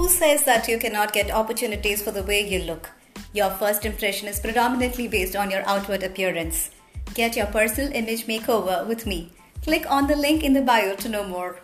Who says that you cannot get opportunities for the way you look? Your first impression is predominantly based on your outward appearance. Get your personal image makeover with me. Click on the link in the bio to know more.